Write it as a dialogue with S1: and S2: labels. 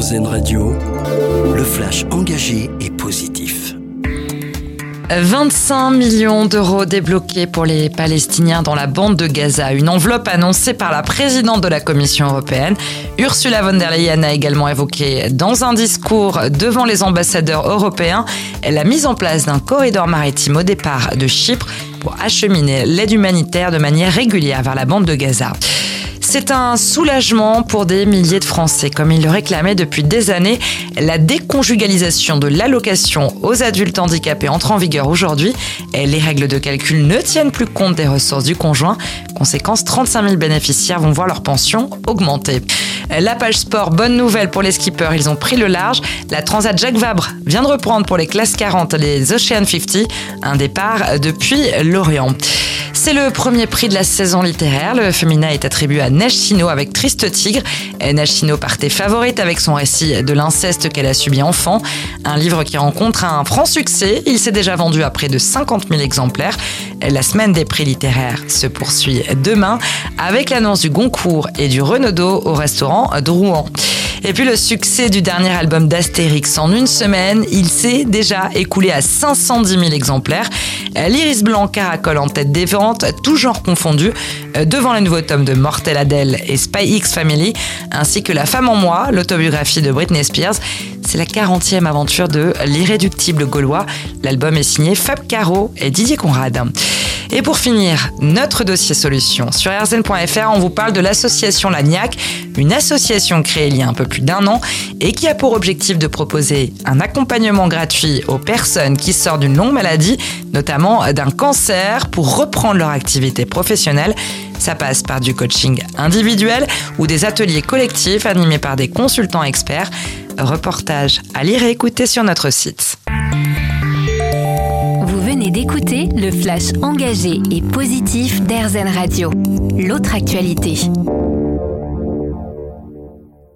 S1: Radio, le flash engagé et positif.
S2: 25 millions d'euros débloqués pour les Palestiniens dans la bande de Gaza. Une enveloppe annoncée par la présidente de la Commission européenne. Ursula von der Leyen a également évoqué dans un discours devant les ambassadeurs européens la mise en place d'un corridor maritime au départ de Chypre pour acheminer l'aide humanitaire de manière régulière vers la bande de Gaza. C'est un soulagement pour des milliers de Français, comme ils le réclamaient depuis des années. La déconjugalisation de l'allocation aux adultes handicapés entre en vigueur aujourd'hui. Et les règles de calcul ne tiennent plus compte des ressources du conjoint. Conséquence, 35 000 bénéficiaires vont voir leur pension augmenter. La page sport, bonne nouvelle pour les skippers, ils ont pris le large. La Transat Jacques Vabre vient de reprendre pour les classes 40 les Ocean 50, un départ depuis Lorient. C'est le premier prix de la saison littéraire. Le féminin est attribué à Neige Sino avec Triste Tigre. Neige Sino partait favorite avec son récit de l'inceste qu'elle a subi enfant. Un livre qui rencontre un franc succès. Il s'est déjà vendu à près de 50 000 exemplaires. La semaine des prix littéraires se poursuit demain avec l'annonce du Goncourt et du Renaudot au restaurant Drouan. Et puis le succès du dernier album d'Astérix en une semaine, il s'est déjà écoulé à 510 000 exemplaires. L'Iris Blanc caracole en tête des ventes, tout genre confondu, devant le nouveau tome de Mortel Adèle et Spy X Family, ainsi que La femme en moi, l'autobiographie de Britney Spears. C'est la 40e aventure de L'irréductible gaulois. L'album est signé Fab Caro et Didier Conrad. Et pour finir, notre dossier solution. Sur rzn.fr, on vous parle de l'association Lagnac, une association créée il y a un peu plus d'un an et qui a pour objectif de proposer un accompagnement gratuit aux personnes qui sortent d'une longue maladie, notamment d'un cancer, pour reprendre leur activité professionnelle. Ça passe par du coaching individuel ou des ateliers collectifs animés par des consultants experts. Reportage à lire et écouter sur notre site
S3: d'écouter le flash engagé et positif d'Airzen Radio. L'autre actualité.